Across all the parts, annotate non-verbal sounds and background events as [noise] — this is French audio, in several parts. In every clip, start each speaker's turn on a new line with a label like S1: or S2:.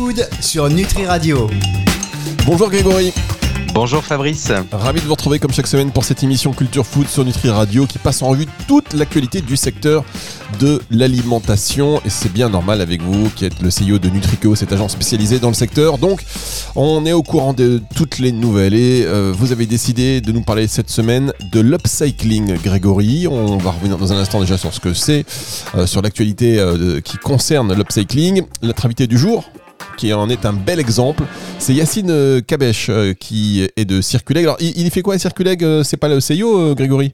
S1: Food sur Nutri Radio.
S2: Bonjour Grégory.
S3: Bonjour Fabrice.
S2: Ravi de vous retrouver comme chaque semaine pour cette émission Culture Food sur Nutri Radio qui passe en revue toute l'actualité du secteur de l'alimentation. Et c'est bien normal avec vous qui êtes le CEO de Nutrico, cette agence spécialisée dans le secteur. Donc on est au courant de toutes les nouvelles et euh, vous avez décidé de nous parler cette semaine de l'upcycling Grégory. On va revenir dans un instant déjà sur ce que c'est, euh, sur l'actualité euh, qui concerne l'upcycling. Notre invité du jour, qui en est un bel exemple. C'est Yacine euh, Kabesh euh, qui est de Circuleg. Alors, il, il fait quoi Circuleg euh, C'est pas le CEO, Grégory?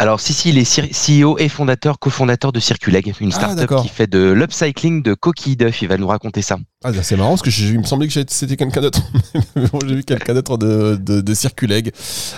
S3: Alors, si, si, il est CEO et fondateur, cofondateur de Circuleg, une
S2: Ah,
S3: startup qui fait de l'upcycling de coquilles d'œufs. Il va nous raconter ça.
S2: Ah, c'est marrant parce que je- il me semblait que c'était quelqu'un d'autre. [laughs] Bon, j'ai vu quelqu'un d'autre de, de, de Circuleg.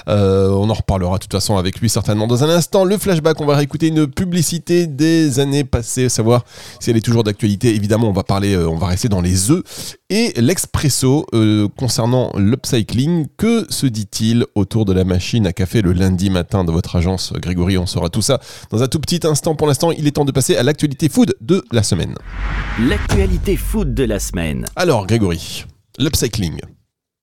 S2: Euh, on en reparlera de toute façon avec lui certainement dans un instant. Le flashback, on va réécouter une publicité des années passées, savoir si elle est toujours d'actualité. Évidemment, on va parler, euh, on va rester dans les œufs et l'expresso euh, concernant l'upcycling. Que se dit-il autour de la machine à café le lundi matin de votre agence, Grégory? On saura tout ça dans un tout petit instant. Pour l'instant, il est temps de passer à l'actualité food de la semaine.
S4: L'actualité food de la semaine.
S2: Alors, Grégory, l'upcycling.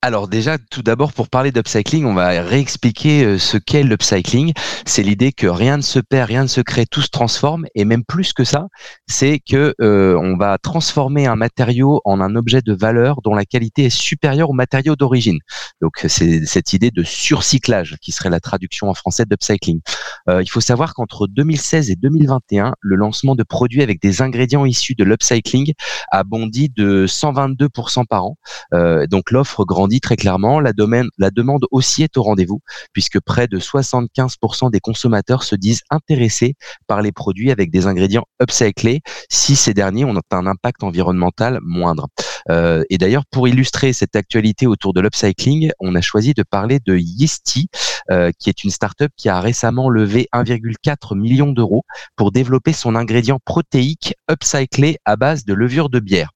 S3: Alors déjà, tout d'abord, pour parler d'upcycling, on va réexpliquer euh, ce qu'est l'upcycling. C'est l'idée que rien ne se perd, rien ne se crée, tout se transforme. Et même plus que ça, c'est que euh, on va transformer un matériau en un objet de valeur dont la qualité est supérieure au matériau d'origine. Donc c'est cette idée de surcyclage qui serait la traduction en français d'upcycling. Euh, il faut savoir qu'entre 2016 et 2021, le lancement de produits avec des ingrédients issus de l'upcycling a bondi de 122% par an. Euh, donc l'offre très clairement, la, domaine, la demande aussi est au rendez-vous, puisque près de 75% des consommateurs se disent intéressés par les produits avec des ingrédients upcyclés, si ces derniers ont un impact environnemental moindre. Euh, et d'ailleurs, pour illustrer cette actualité autour de l'upcycling, on a choisi de parler de Yeasty, euh, qui est une startup qui a récemment levé 1,4 million d'euros pour développer son ingrédient protéique upcyclé à base de levure de bière.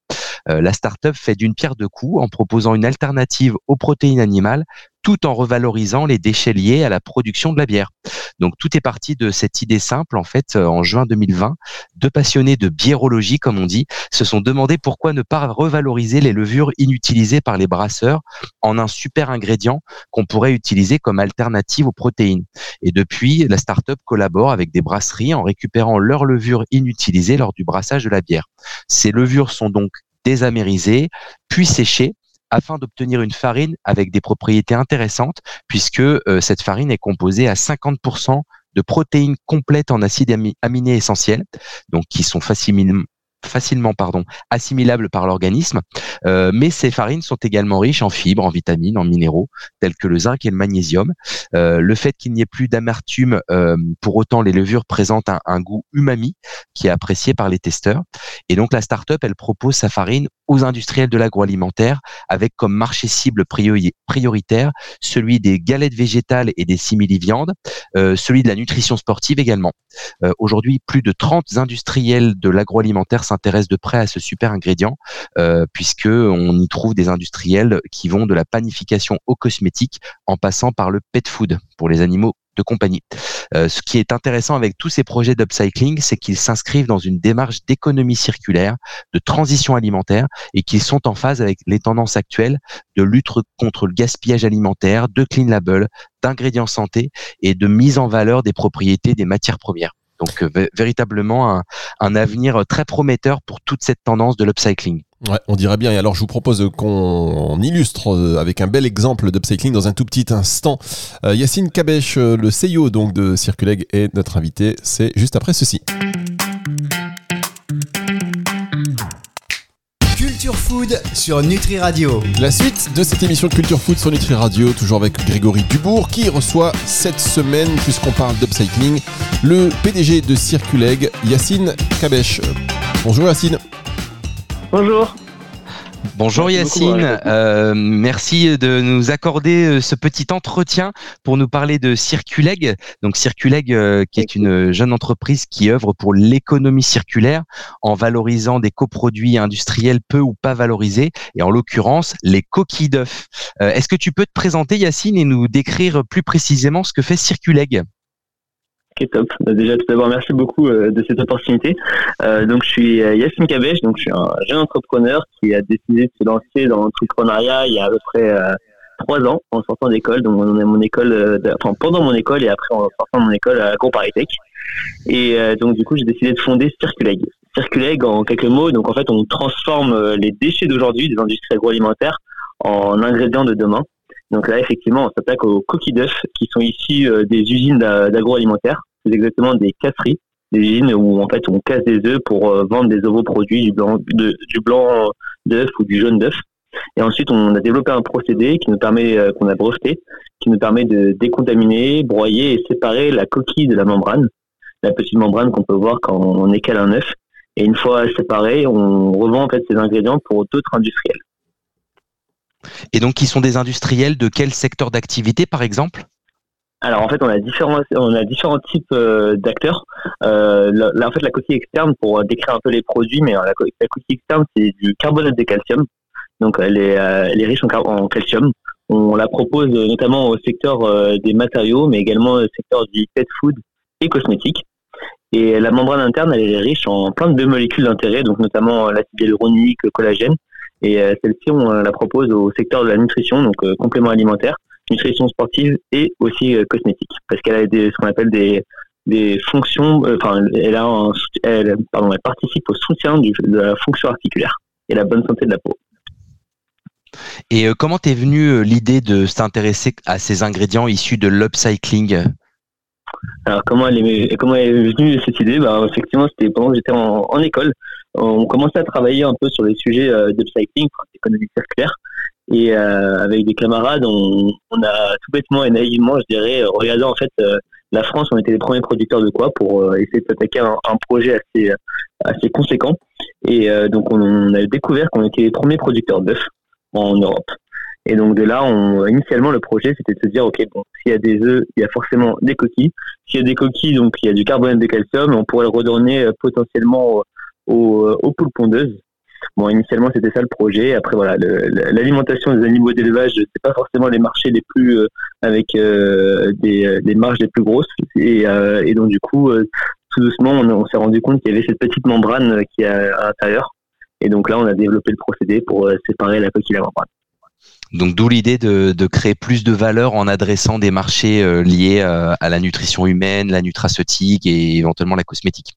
S3: Euh, la startup fait d'une pierre deux coups en proposant une alternative aux protéines animales tout en revalorisant les déchets liés à la production de la bière. Donc tout est parti de cette idée simple en fait euh, en juin 2020, deux passionnés de biérologie comme on dit se sont demandé pourquoi ne pas revaloriser les levures inutilisées par les brasseurs en un super ingrédient qu'on pourrait utiliser comme alternative aux protéines. Et depuis, la startup collabore avec des brasseries en récupérant leurs levures inutilisées lors du brassage de la bière. Ces levures sont donc désamérisées, puis séchées afin d'obtenir une farine avec des propriétés intéressantes puisque euh, cette farine est composée à 50% de protéines complètes en acides ami- aminés essentiels, donc qui sont facilement facilement pardon assimilables par l'organisme Euh, mais ces farines sont également riches en fibres en vitamines en minéraux tels que le zinc et le magnésium Euh, le fait qu'il n'y ait plus d'amertume euh, pour autant les levures présentent un, goût umami qui est apprécié par les testeurs et donc la start-up elle propose sa farine aux industriels de l'agroalimentaire avec comme marché cible priori- prioritaire celui des galettes végétales et des simili-viandes, euh, celui de la nutrition sportive également. Euh, Aujourd'hui, plus de 30 industriels de l'agroalimentaire s'intéressent de près à ce super ingrédient, euh, puisque on y trouve des industriels qui vont de la panification aux cosmétiques en passant par le pet food pour les animaux de compagnie. Euh, ce qui est intéressant avec tous ces projets d'upcycling, c'est qu'ils s'inscrivent dans une démarche d'économie circulaire, de transition alimentaire et qu'ils sont en phase avec les tendances actuelles de lutte contre le gaspillage alimentaire, de clean label, d'ingrédients santé et de mise en valeur des propriétés des matières premières. Donc euh, vé- véritablement un, un avenir très prometteur pour toute cette tendance de l'upcycling.
S2: On dirait bien. Et alors, je vous propose qu'on illustre euh, avec un bel exemple d'upcycling dans un tout petit instant. Euh, Yacine Kabesh, euh, le CEO donc de Circuleg, est notre invité. C'est juste après ceci.
S1: Food sur Nutri Radio.
S2: La suite de cette émission Culture Food sur Nutri Radio, toujours avec Grégory Dubourg, qui reçoit cette semaine, puisqu'on parle d'upcycling, le PDG de Circuleg, Yacine Kabesh. Bonjour Yacine.
S5: Bonjour.
S3: Bonjour
S5: Merci
S3: Yacine. Euh, merci de nous accorder euh, ce petit entretien pour nous parler de Circuleg. Donc Circuleg, euh, qui est une jeune entreprise qui œuvre pour l'économie circulaire en valorisant des coproduits industriels peu ou pas valorisés, et en l'occurrence les coquilles d'œufs. Euh, Est-ce que tu peux te présenter Yacine et nous décrire plus précisément ce que fait Circuleg?
S5: Ok, top. Bah, déjà, tout d'abord, merci beaucoup euh, de cette opportunité. Euh, donc, je suis euh, Yassine Kabesh, donc je suis un jeune entrepreneur qui a décidé de se lancer dans l'entrepreneuriat il y a à peu près trois ans en sortant d'école. Donc, on est mon école, enfin pendant mon école et après en sortant de mon école à Paris Et donc, du coup, j'ai décidé de fonder Circuleg. Circuleg, en quelques mots, donc en fait, on transforme les déchets d'aujourd'hui des industries agroalimentaires en ingrédients de demain. Donc là, effectivement, on s'attaque aux coquilles d'œufs qui sont issues euh, des usines d'agroalimentaire. C'est exactement des casseries, des usines où en fait on casse des œufs pour euh, vendre des ovoproduits du blanc du blanc d'œuf ou du jaune d'œuf. Et ensuite, on a développé un procédé qui nous permet, euh, qu'on a breveté, qui nous permet de décontaminer, broyer et séparer la coquille de la membrane, la petite membrane qu'on peut voir quand on écale un œuf. Et une fois séparé, on revend en fait ces ingrédients pour d'autres industriels.
S3: Et donc, qui sont des industriels de quel secteur d'activité, par exemple?
S5: Alors en fait, on a différents, on a différents types euh, d'acteurs. Euh, là, en fait, la coquille externe, pour décrire un peu les produits, mais la, coquille externe, c'est du carbonate de calcium. Donc, elle est, euh, elle est riche en, en, calcium. On la propose notamment au secteur des matériaux, mais également au secteur du pet food et cosmétique. Et la membrane interne, elle est riche en plein de molécules d'intérêt, donc notamment l'acide hyaluronique, le collagène. Et euh, celle-ci, on la propose au secteur de la nutrition, donc euh, complément alimentaire, nutrition sportive et aussi euh, cosmétique, parce qu'elle a des, ce qu'on appelle des, des fonctions, enfin, elle, a un, elle, pardon, elle participe au soutien de la fonction articulaire et la bonne santé de la peau.
S3: Et comment t'es venu l'idée de s'intéresser à ces ingrédients issus de l'upcycling?
S5: Alors comment elle est, comment est venue cette idée? Bah, Effectivement, c'était pendant que j'étais en, en, école. On commençait à travailler un peu sur les sujets euh, d'upcycling, d'économie circulaire. Et euh, avec des camarades, on, on, a tout bêtement et naïvement, je dirais, regardé en fait euh, la France, on était les premiers producteurs de quoi? Pour euh, essayer de s'attaquer à un, projet assez, assez conséquent. Et donc on, on, a découvert qu'on était les premiers producteurs d'œufs en Europe. Et donc de là, on, initialement, le projet, c'était de se dire, ok, bon, s'il y a des œufs, il y a forcément des coquilles. S'il y a des coquilles, donc il y a du carbonate de calcium, on pourrait le redonner euh, potentiellement aux, euh, aux poules pondeuses. Bon, initialement, c'était ça le projet. Après, voilà, l'alimentation des animaux d'élevage, c'est pas forcément les marchés les plus euh, avec des, des, marges les plus grosses. Et, et donc, du coup, tout doucement, on, on s'est rendu compte qu'il y avait cette petite membrane qui est à, l'intérieur. Et donc là, on a développé le procédé pour séparer la coquille et la membrane.
S3: Donc d'où l'idée de, créer plus de valeur en adressant des marchés euh, liés euh, à la nutrition humaine, la nutraceutique et éventuellement la cosmétique.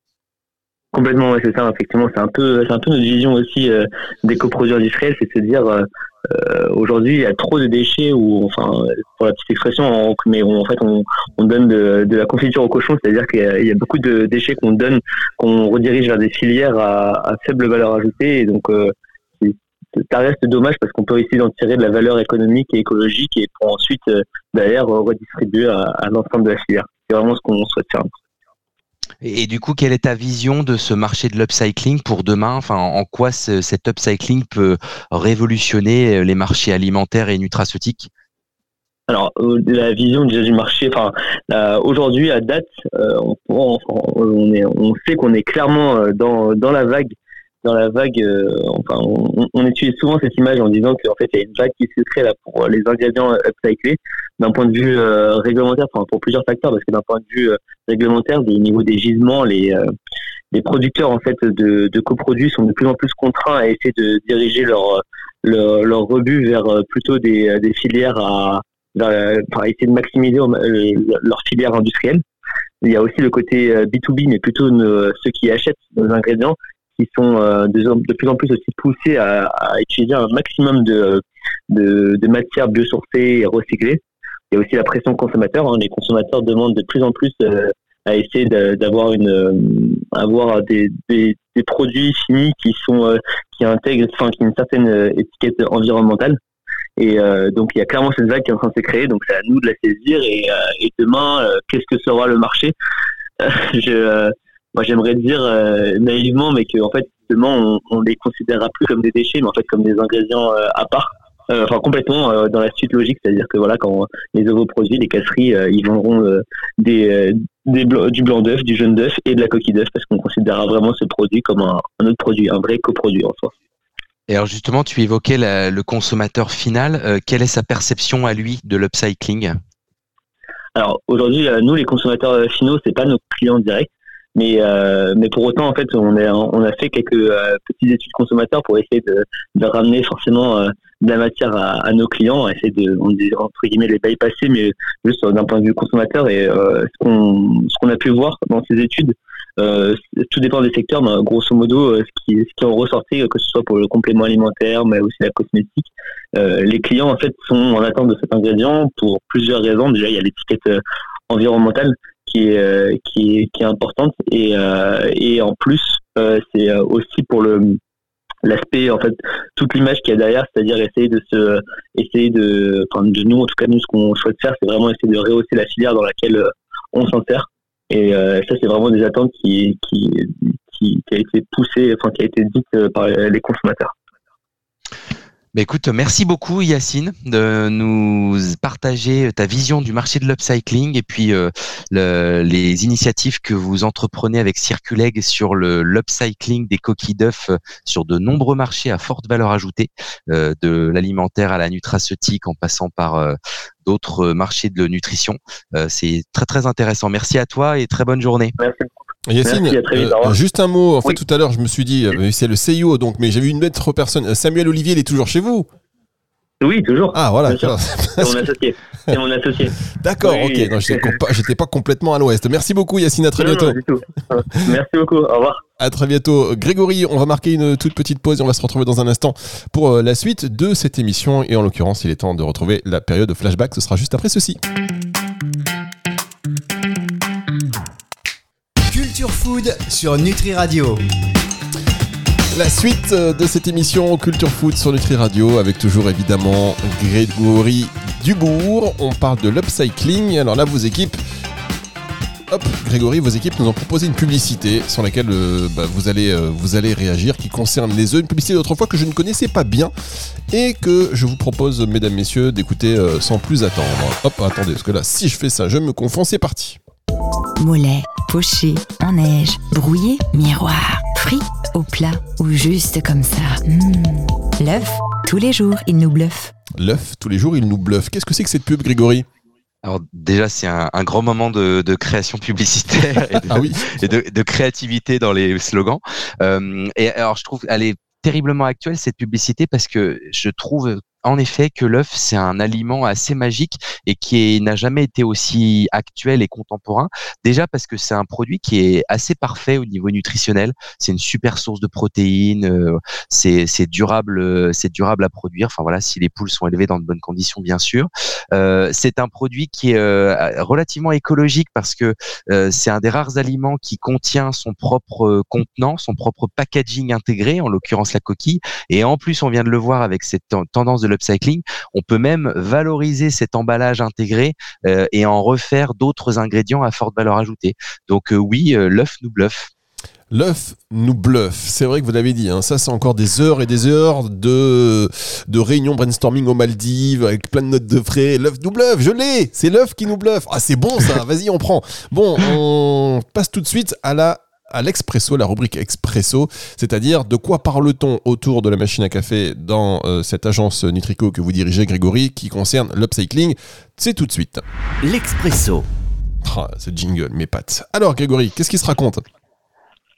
S5: Complètement, c'est ça. Effectivement, c'est un peu, un peu notre vision aussi euh, des coproduits industriels, c'est de se dire aujourd'hui il y a trop de déchets ou enfin pour la petite expression, on, mais en fait on, donne de, la confiture au cochon, c'est-à-dire qu'il y, a beaucoup de déchets qu'on donne, qu'on redirige vers des filières à, à faible valeur ajoutée et donc ça reste dommage parce qu'on peut essayer d'en tirer de la valeur économique et écologique et pour ensuite euh, d'ailleurs redistribuer à, l'ensemble de la filière. C'est vraiment ce qu'on souhaite faire.
S3: Et, du coup, quelle est ta vision de ce marché de l'upcycling pour demain? Enfin, en quoi cet upcycling peut révolutionner euh, les marchés alimentaires et nutraceutiques?
S5: Alors euh, la vision déjà du marché, enfin aujourd'hui à date, on, on, est, on sait qu'on est clairement dans, dans la vague dans la vague, euh, enfin, on, utilise souvent cette image en disant qu'en fait, il y a une vague qui se crée là pour les ingrédients upcyclés d'un point de vue euh, réglementaire, pour plusieurs facteurs, parce que d'un point de vue euh, réglementaire, au niveau des gisements, les, les producteurs en fait de, coproduits sont de plus en plus contraints à essayer de diriger leur leur, rebut vers plutôt des, filières à, essayer de maximiser leur filière industrielle. Il y a aussi le côté B2B, mais plutôt ceux qui achètent nos ingrédients qui sont euh, de, plus en plus aussi poussés à, utiliser un maximum de, de, de, matières biosourcées et recyclées. Il y a aussi la pression consommateur. Hein. Les consommateurs demandent de plus en plus euh, à essayer d'avoir une euh, avoir des, des, produits finis qui sont qui intègrent ont une certaine étiquette environnementale et donc il y a clairement cette vague qui est en train de se créer donc c'est à nous de la saisir et, demain qu'est-ce que sera le marché? [laughs] moi j'aimerais dire euh, naïvement, mais qu'en fait, justement, on, on les considérera plus comme des déchets, mais en fait comme des ingrédients euh, à part. Euh, enfin complètement dans la suite logique, c'est-à-dire que voilà, quand les ovoproduits, les casseries, ils vendront des, des du blanc d'œuf, du jaune d'œuf et de la coquille d'œuf, parce qu'on considérera vraiment ce produit comme un, un, autre produit, un vrai coproduit en soi.
S3: Et alors justement, tu évoquais le consommateur final. quelle est sa perception à lui de l'upcycling?
S5: Alors aujourd'hui, nous les consommateurs finaux, c'est pas nos clients directs. Mais, euh, mais pour autant, en fait, on a, on a fait quelques euh, petites études consommateurs pour essayer de, de ramener forcément euh, de la matière à, à, nos clients, essayer de, on dit, entre guillemets, les bypasser, mais juste d'un point de vue consommateur. Et ce qu'on ce qu'on a pu voir dans ces études, tout dépend des secteurs, mais grosso modo, ce qui, ce qui en ressorti, que ce soit pour le complément alimentaire, mais aussi la cosmétique, les clients, en fait, sont en attente de cet ingrédient pour plusieurs raisons. Déjà, il y a l'étiquette environnementale qui est, euh, qui est, qui est importante. Et, euh, et en plus euh, c'est aussi pour le l'aspect en fait toute l'image qu'il y a derrière c'est-à-dire essayer de se essayer de enfin de nous en tout cas nous ce qu'on souhaite faire c'est vraiment essayer de rehausser la filière dans laquelle on s'en sert et ça c'est vraiment des attentes qui qui, qui qui a été poussée enfin qui a été dite par les consommateurs
S3: bah, écoute, merci beaucoup Yacine de nous partager ta vision du marché de l'upcycling et puis euh, les initiatives que vous entreprenez avec Circuleg sur le l'upcycling des coquilles d'œufs euh, sur de nombreux marchés à forte valeur ajoutée, euh, de l'alimentaire à la nutraceutique en passant par d'autres marchés de nutrition. C'est très très intéressant. Merci à toi et très bonne journée.
S5: Merci.
S2: Yacine, euh, juste un mot. En fait, tout à l'heure, je me suis dit, euh, c'est le CIO, donc, mais j'ai vu une autre personne. Euh, Samuel Olivier, il est toujours chez vous?
S5: Oui, toujours.
S2: Ah, voilà. [laughs]
S5: C'est mon associé. C'est mon associé.
S2: D'accord, ok. Non, j'étais pas complètement à l'ouest. Merci beaucoup, Yacine. À très bientôt.
S5: Non, du tout. Merci beaucoup. Au revoir.
S2: À très bientôt. Grégory, on va marquer une toute petite pause et on va se retrouver dans un instant pour la suite de cette émission. Et en l'occurrence, il est temps de retrouver la période de flashback. Ce sera juste après ceci.
S1: Food sur Nutri Radio.
S2: La suite euh, de cette émission Culture Food sur Nutri Radio avec toujours évidemment Grégory Dubourg. On parle de l'upcycling. Alors là, vos équipes Hop, Grégory, vos équipes nous ont proposé une publicité sur laquelle euh, bah, vous, allez, euh, vous allez réagir qui concerne les œufs. Une publicité d'autrefois que je ne connaissais pas bien et que je vous propose, mesdames, messieurs, d'écouter sans plus attendre. Hop, attendez, parce que là, si je fais ça, je me confonds. C'est parti.
S6: Mollet, poché, en neige, brouillé, miroir, frit, au plat ou juste comme ça. Mmh. L'œuf, tous les jours, il nous bluffe.
S2: L'œuf, tous les jours, il nous bluffe. Qu'est-ce que c'est que cette pub, Grégory?
S3: Alors déjà, c'est un, grand moment de, création publicitaire et, de, ah oui. et de, créativité dans les slogans. Euh, et alors, je trouve, elle est terriblement actuelle cette publicité parce que je trouve en effet que l'œuf, c'est un aliment assez magique et qui n'a jamais été aussi actuel et contemporain. Déjà parce que c'est un produit qui est assez parfait au niveau nutritionnel. C'est une super source de protéines. Euh, c'est durable, c'est durable à produire. Enfin voilà, si les poules sont élevées dans de bonnes conditions, bien sûr. Euh, c'est un produit qui est euh, relativement écologique parce que c'est un des rares aliments qui contient son propre contenant, son propre packaging intégré, en l'occurrence la coquille. Et en plus, on vient de le voir avec cette tendance de upcycling, on peut même valoriser cet emballage intégré euh, et en refaire d'autres ingrédients à forte valeur ajoutée. Donc euh, oui, euh, l'œuf nous bluffe.
S2: L'œuf nous bluffe. C'est vrai que vous l'avez dit, hein. ça c'est encore des heures et des heures de, de réunions brainstorming aux Maldives avec plein de notes de frais. L'œuf nous bluffe, je l'ai, c'est l'œuf qui nous bluffe. Ah c'est bon ça, [laughs] vas-y on prend. Bon, on passe tout de suite à la à l'expresso, la rubrique expresso, c'est-à-dire de quoi parle-t-on autour de la machine à café dans euh, cette agence Nutrico que vous dirigez, Grégory, qui concerne l'upcycling? C'est tout de suite.
S4: L'expresso.
S2: Ah, ce jingle, mes pattes. Alors, Grégory, qu'est-ce qui se raconte?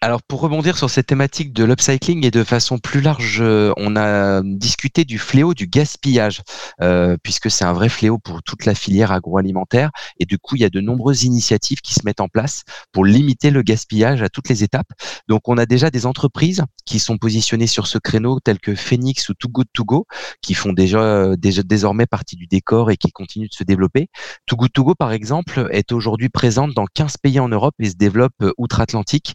S3: Alors pour rebondir sur cette thématique de l'upcycling et de façon plus large, euh, on a discuté du fléau du gaspillage, euh, puisque c'est un vrai fléau pour toute la filière agroalimentaire. Et du coup, il y a de nombreuses initiatives qui se mettent en place pour limiter le gaspillage à toutes les étapes. Donc on a déjà des entreprises qui sont positionnées sur ce créneau, telles que Phoenix ou Too Good To Go, qui font déjà, euh, déjà désormais partie du décor et qui continuent de se développer. Too Good To Go, par exemple, est aujourd'hui présente dans 15 pays en Europe et se développe outre-Atlantique.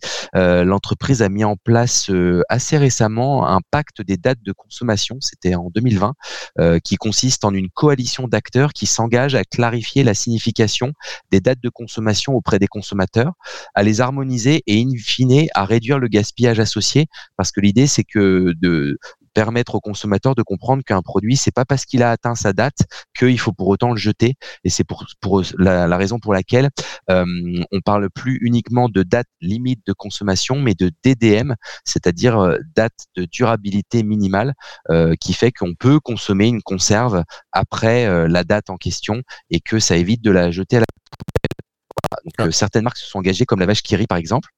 S3: L'entreprise a mis en place euh, assez récemment un pacte des dates de consommation, c'était en 2020, euh, qui consiste en une coalition d'acteurs qui s'engagent à clarifier la signification des dates de consommation auprès des consommateurs, à les harmoniser et in fine à réduire le gaspillage associé, parce que l'idée c'est que de permettre aux consommateurs de comprendre qu'un produit, c'est pas parce qu'il a atteint sa date qu'il faut pour autant le jeter. Et c'est pour, pour la, raison pour laquelle euh, on parle plus uniquement de date limite de consommation, mais de DDM, c'est-à-dire euh, date de durabilité minimale, euh, qui fait qu'on peut consommer une conserve après euh, la date en question et que ça évite de la jeter à la Donc
S2: Ah.
S3: euh, certaines marques se sont engagées, comme la vache Kiri par exemple.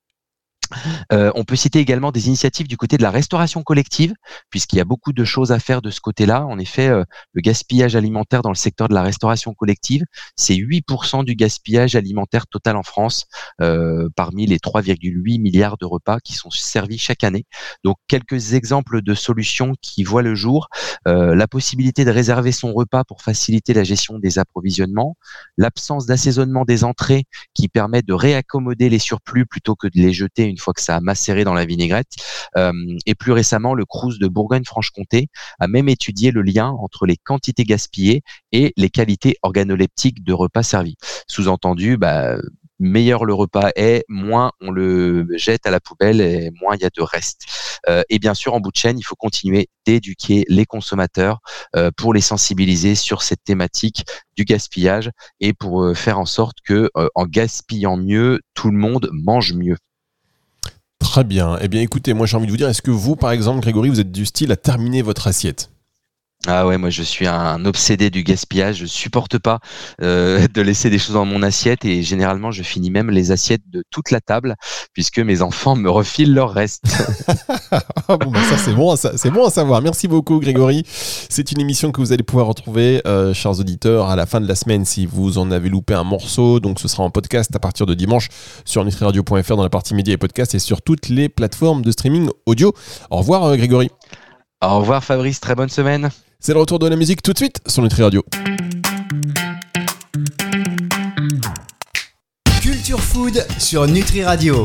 S3: Euh, on peut citer également des initiatives du côté de la restauration collective, puisqu'il y a beaucoup de choses à faire de ce côté-là. En effet, euh, le gaspillage alimentaire dans le secteur de la restauration collective, c'est 8% du gaspillage alimentaire total en France, euh, parmi les 3,8 milliards de repas qui sont servis chaque année. Donc, quelques exemples de solutions qui voient le jour. La possibilité de réserver son repas pour faciliter la gestion des approvisionnements, l'absence d'assaisonnement des entrées qui permet de réaccommoder les surplus plutôt que de les jeter une fois que ça a macéré dans la vinaigrette. Euh, et plus récemment, le Crous de Bourgogne-Franche-Comté a même étudié le lien entre les quantités gaspillées et les qualités organoleptiques de repas servis. Sous-entendu, bah, meilleur le repas est, moins on le jette à la poubelle et moins il y a de reste. Euh, et bien sûr, en bout de chaîne, il faut continuer d'éduquer les consommateurs euh, pour les sensibiliser sur cette thématique du gaspillage et pour faire en sorte que, en gaspillant mieux, tout le monde mange mieux.
S2: Très bien. Eh bien, écoutez, moi j'ai envie de vous dire, est-ce que vous, par exemple, Grégory, vous êtes du style à terminer votre assiette?
S3: Ah ouais, moi je suis un obsédé du gaspillage. Je supporte pas euh, [laughs] de laisser des choses dans mon assiette et généralement je finis même les assiettes de toute la table puisque mes enfants me refilent leur reste. [laughs] [laughs]
S2: Ah bon, bah ça c'est bon, c'est bon à savoir. Merci beaucoup, Grégory. C'est une émission que vous allez pouvoir retrouver, euh, chers auditeurs, à la fin de la semaine si vous en avez loupé un morceau. Donc, ce sera en podcast à partir de dimanche sur nutriradio.fr dans la partie médias et podcasts et sur toutes les plateformes de streaming audio. Au revoir, euh, Grégory.
S3: Au revoir Fabrice, très bonne semaine.
S2: C'est le retour de la musique tout de suite sur Nutri Radio.
S1: Culture Food sur Nutri Radio.